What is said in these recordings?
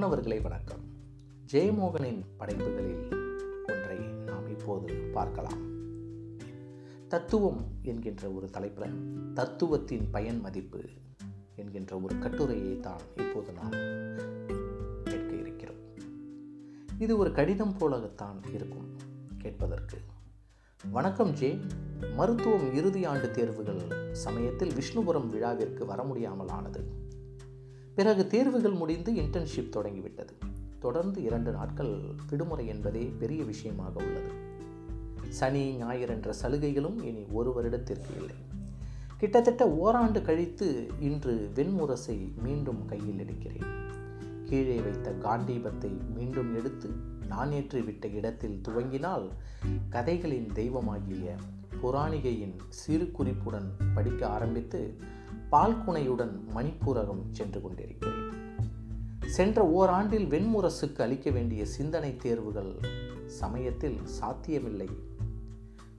மாணவர்களை வணக்கம். ஜெயமோகனின் படைப்புகளில் ஒன்றை நாம் இப்போது பார்க்கலாம். தத்துவம் என்கின்ற ஒரு தலைப்பில் தத்துவத்தின் பயன் மதிப்பு என்கின்ற ஒரு கட்டுரையை தான் இப்போது நாம் கேட்க இருக்கிறோம். இது ஒரு கடிதம் போலத்தான் இருக்கும் கேட்பதற்கு. வணக்கம் ஜே. மருத்துவம் இறுதி ஆண்டு தேர்வுகள் சமயத்தில் விஷ்ணுபுரம் விழாவிற்கு வர முடியாமல் ஆனது பிறகு தேர்வுகள் முடிந்து இன்டர்ன்ஷிப் தொடங்கிவிட்டது. தொடர்ந்து இரண்டு நாட்கள் விடுமுறை என்பதே பெரிய விஷயமாக உள்ளது. சனி ஞாயிறு என்ற சலுகைகளும் இனி ஒரு வருடத்திற்கு இல்லை. கிட்டத்தட்ட ஓராண்டு கழித்து இன்று வெண்முரசை மீண்டும் கையில் எடுக்கிறேன். கீழே வைத்த காண்டீபத்தை மீண்டும் எடுத்து நான் ஏற்றி விட்ட இடத்தில் துவங்கினால் கதைகளின் தெய்வமாகிய புராணிகையின் சிறு குறிப்புடன் படிக்க ஆரம்பித்து பால்குனையுடன் மணிப்பூரகம் சென்று கொண்டிருக்கிறேன். சென்ற ஓராண்டில் வெண்முரசுக்கு அளிக்க வேண்டிய சிந்தனை தேர்வுகள் சமயத்தில் சாத்தியமில்லை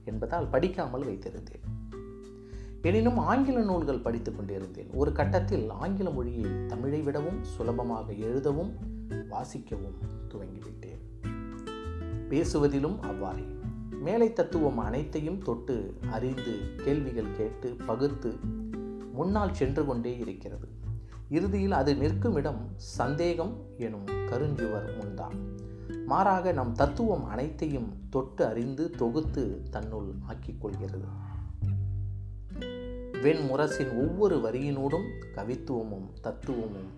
என்பதால் படிக்காமல் வைத்திருந்தேன். எனினும் ஆங்கில நூல்கள் படித்துக் கொண்டிருந்தேன். ஒரு கட்டத்தில் ஆங்கில மொழியை தமிழை விடவும் சுலபமாக எழுதவும் வாசிக்கவும் துவங்கிவிட்டேன். பேசுவதிலும் அவ்வாறே. மேலை தத்துவம் அனைத்தையும் தொட்டு அறிந்து கேள்விகள் கேட்டு பகுத்து முன்னால் சென்று கொண்டே இருக்கிறது. இறுதியில் அது நிற்கும் இடம் சந்தேகம் எனும் கருஞ்சுவர் முன்தான் மாறாக நம் தத்துவம் அனைத்தையும் தொட்டு அறிந்து தொகுத்து தன்னுள் ஆக்கிக் கொள்கிறது. வெண்முரசின் ஒவ்வொரு வரியினோடும் கவித்துவமும் தத்துவமும்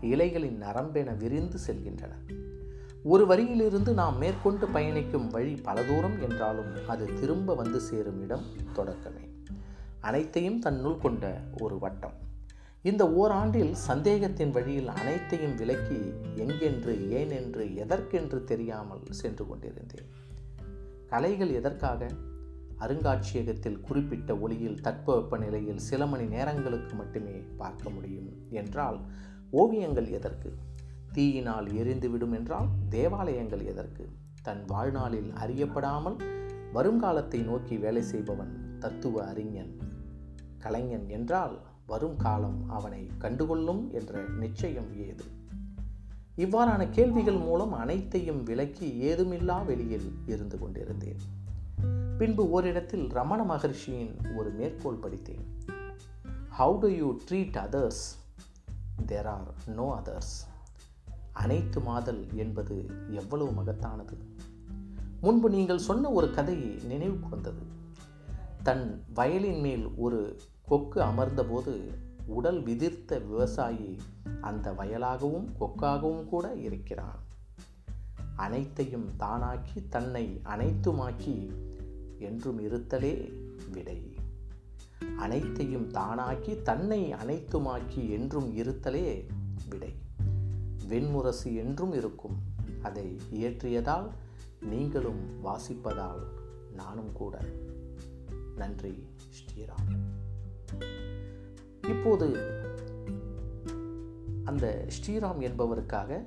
இலைகளின் நரம்பென விரிந்து செல்கின்றன. ஒரு வரியிலிருந்து நாம் மேற்கொண்டு பயணிக்கும் வழி பல தூரம் என்றாலும் அது திரும்ப வந்து சேரும் இடம் தொடக்கமே. அனைத்தையும் தன்னுள் கொண்ட ஒரு வட்டம். இந்த ஓராண்டில் சந்தேகத்தின் வழியில் அனைத்தையும் விலக்கி எங்கென்று ஏனென்று எதற்கென்று தெரியாமல் சென்று கொண்டிருந்தேன். கலைகள் எதற்காக? அருங்காட்சியகத்தில் குறிப்பிட்ட ஒளியில் தட்பவெப்ப நிலையில் சில மணி நேரங்களுக்கு மட்டுமே பார்க்க முடியும் என்றால் ஓவியங்கள் எதற்கு? தீயினால் எரிந்துவிடும் என்றால் தேவாலயங்கள் எதற்கு? தன் வாழ்நாளில் அறியப்படாமல் வருங்காலத்தை நோக்கி வேலை செய்பவன் தத்துவ அறிஞன் கலைஞன் என்றால் வரும் காலம் அவனை கண்டுகொள்ளும் என்ற நிச்சயம் ஏது? இவ்வாறான கேள்விகள் மூலம் அனைத்தையும் விலக்கி ஏதுமில்லா வெளியில் இருந்து கொண்டிருந்தேன். பின்பு ஓரிடத்தில் ரமண மகர்ஷியின் ஒரு மேற்கோள் படித்தேன். How do you treat others there are no others அனைத்து மாதல் என்பது எவ்வளவு மகத்தானது? முன்பு நீங்கள் சொன்ன ஒரு கதை நினைவுக்கு வந்தது. தன் வயலின் மேல் ஒரு கொக்கு அமர்ந்தபோது உடல் விதிர்த்த விவசாயி அந்த வயலாகவும் கொக்காகவும் கூட இருக்கிறான். அனைத்தையும் தானாக்கி தன்னை அனைத்துமாக்கி என்றும் இருத்தலே விடை. அனைத்தையும் தானாக்கி தன்னை அனைத்துமாக்கி என்றும் இருத்தலே விடை. வெண்முரசு என்றும் இருக்கும். அதை இயற்றியதால் நீங்களும் வாசிப்பதால் நானும் கூட. நன்றி ஸ்ரீராம். இப்போது அந்த ஸ்ரீராம் என்பவருக்காக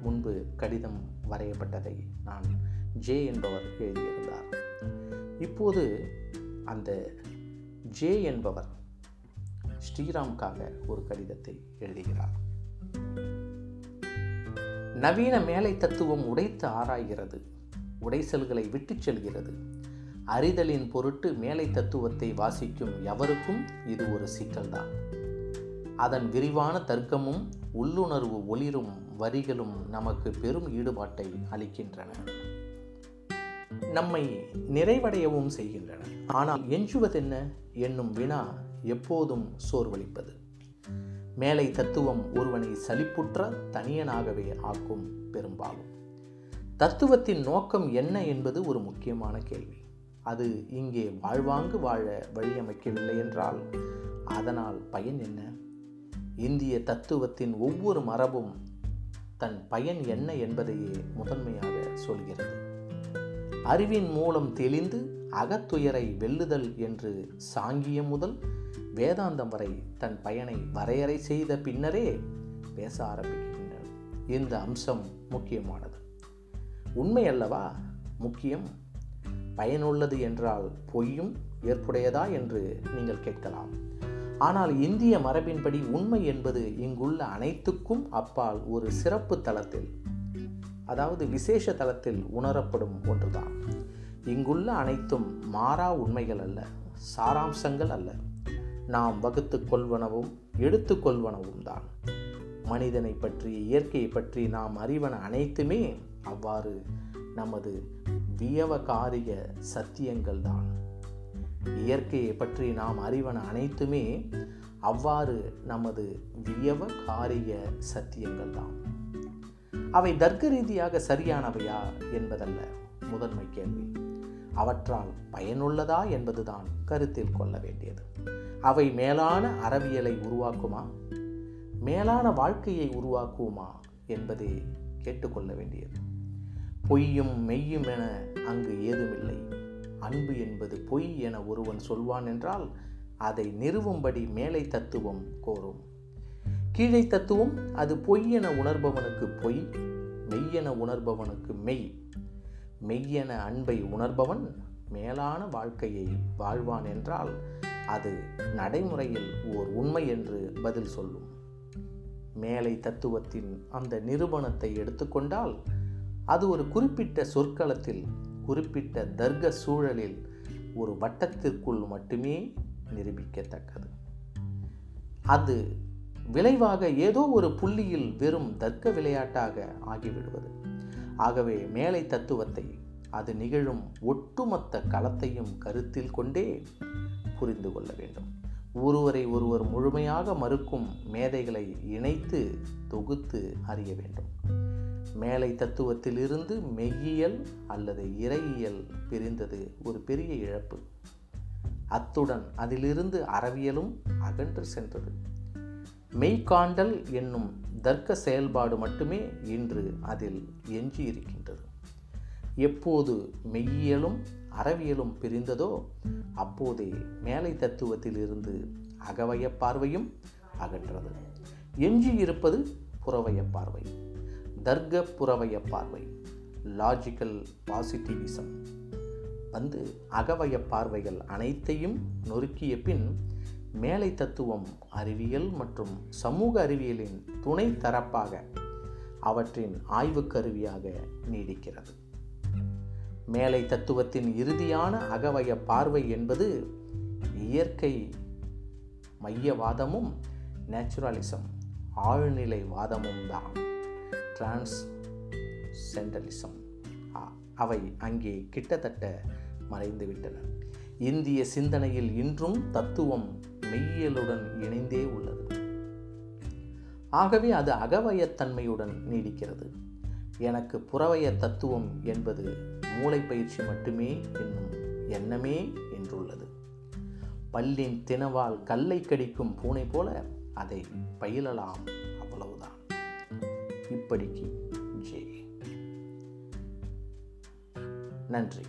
முன்பு கடிதம் வரையப்பட்டதை நான் ஜே என்பவர் எழுதியிருந்தார். இப்போது அந்த ஜே என்பவர் ஸ்ரீராம்காக ஒரு கடிதத்தை எழுதுகிறார். நவீன மேலை தத்துவம் உடைத்து ஆராய்கிறது உடைசல்களை விட்டுச் செல்கிறது. அறிதலின் பொருட்டு மேலை தத்துவத்தை வாசிக்கும் எவருக்கும் இது ஒரு சிக்கல்தான். அதன் விரிவான தர்க்கமும் உள்ளுணர்வு ஒளிரும் வரிகளும் நமக்கு பெரும் ஈடுபாட்டை அளிக்கின்றன. நம்மை நிறைவடையவும் செய்கின்றன. ஆனால் எஞ்சுவதென்ன? என்னும் வினா எப்போதும் சோர்வளிப்பது. மேலை தத்துவம் ஒருவனை சலிப்புற்ற தனியனாகவே ஆக்கும் பெரும்பாலும். தத்துவத்தின் நோக்கம் என்ன என்பது ஒரு முக்கியமான கேள்வி. அது இங்கே வாழ்வாங்கு வாழ வழியமைக்கவில்லை என்றால் அதனால் பயன் என்ன? இந்திய தத்துவத்தின் ஒவ்வொரு மரபும் தன் பயன் என்ன என்பதையே முதன்மையாக சொல்கிறது. அறிவின் மூலம் தெளிந்து அகத்துயரை வெல்லுதல் என்று சாங்கியம் முதல் வேதாந்தம் வரை தன் பயனை வரையறை செய்த பின்னரே பேச ஆரம்பிக்கின்றனர் இந்த அம்சம் முக்கியமானது. உண்மை அல்லவா? முக்கியம். பயனுள்ளது என்றால் பொய்யும் ஏற்புடையதா என்று நீங்கள் கேட்கலாம். ஆனால் இந்திய மரபின்படி உண்மை என்பது இங்குள்ள அனைத்துக்கும் அப்பால் ஒரு சிறப்பு தளத்தில் அதாவது விசேஷ தளத்தில் உணரப்படும் ஒன்றுதான். இங்குள்ள அனைத்தும் மாறா உண்மைகள் அல்ல சாராம்சங்கள் அல்ல. நாம் வகுத்து கொள்வனவும் எடுத்துக்கொள்வனவும் தான். மனிதனை பற்றி இயற்கையை பற்றி நாம் அறிவன அனைத்துமே அவ்வாறு நமது வியவகாரிய சத்தியங்கள் தான் இயற்கையை பற்றி நாம் அறிவன அனைத்துமே அவ்வாறு நமது வியவகாரிய சத்தியங்கள் தான் அவை தர்க்க ரீதியாக சரியானவையா என்பதல்ல முதன்மை கேள்வி. அவற்றால் பயனுள்ளதா என்பதுதான் கருத்தில் கொள்ள வேண்டியது. அவை மேலான அறவியலை உருவாக்குமா? மேலான வாழ்க்கையை உருவாக்குமா என்பதே கேட்டுக்கொள்ள வேண்டியது. பொய்யும் மெய்யும் என அங்கு ஏதுமில்லை. அன்பு என்பது பொய் என ஒருவன் சொல்வான் என்றால் அதை நிறுவும்படி மேலை தத்துவம் கோரும். கீழே தத்துவம் அது பொய் என உணர்பவனுக்கு பொய் மெய்யென உணர்பவனுக்கு மெய். மெய்யென அன்பை உணர்பவன் மேலான வாழ்க்கையை வாழ்வான் என்றால் அது நடைமுறையில் ஓர் உண்மை என்று பதில் சொல்லும். மேலை தத்துவத்தின் அந்த நிரூபணத்தை எடுத்துக்கொண்டால் அது ஒரு குறிப்பிட்ட சொற்களத்தில் குறிப்பிட்ட தர்க்க சூழலில் ஒரு வட்டத்திற்குள் மட்டுமே நிரூபிக்கத்தக்கது. அது விளைவாக ஏதோ ஒரு புள்ளியில் வெறும் தர்க்க விளையாட்டாக ஆகிவிடுவது. ஆகவே மேலை தத்துவத்தை அது நிகழும் ஒட்டுமொத்த களத்தையும் கருத்தில் கொண்டே புரிந்து கொள்ள வேண்டும். ஒருவரை ஒருவர் முழுமையாக மறுக்கும் மேதைகளை இணைத்து தொகுத்து அறிய வேண்டும். மேலை தத்துவத்திலிருந்து மெய்யியல் அல்லது இறையியல் பிரிந்தது ஒரு பெரிய இழப்பு. அத்துடன் அதிலிருந்து அறவியலும் அகன்று சென்றது. மெய்காண்டல் என்னும் தர்க்க செயல்பாடு மட்டுமே இன்று அதில் எஞ்சி இருக்கின்றது எப்போது மெய்யியலும் அறவியலும் பிரிந்ததோ அப்போதே மேலை தத்துவத்தில் இருந்து அகவய பார்வையும் அகன்றது. எஞ்சி இருப்பது புறவய பார்வை. தர்க்க புறவய பார்வை லாஜிக்கல் பாசிட்டிவிசம் வந்து அகவய பார்வைகள் அனைத்தையும் நொறுக்கிய பின் மேலை தத்துவம் அறிவியல் மற்றும் சமூக அறிவியலின் துணை தரப்பாக அவற்றின் ஆய்வு கருவியாக நீடிக்கிறது. மேலை தத்துவத்தின் இறுதியான அகவய பார்வை என்பது இயற்கை மையவாதமும் நேச்சுரலிசம் ஆழ்நிலை வாதமும் தான். டிரான்ஸ் சென்டலிசம் அவை அங்கே கிட்டத்தட்ட மறைந்துவிட்டன. இந்திய சிந்தனையில் இன்றும் தத்துவம் மெய்யியலுடன் இணைந்தே உள்ளது. ஆகவே அது அகவயத்தன்மையுடன் நீடிக்கிறது. எனக்கு புறவய தத்துவம் என்பது மூளை பயிற்சி மட்டுமே என்னும் எண்ணமே என்றுள்ளது. பல்லின் தினவால் கல்லை கடிக்கும் பூனை போல அதை பயிலலாம். இப்படிக்கு ஜே நன்றி.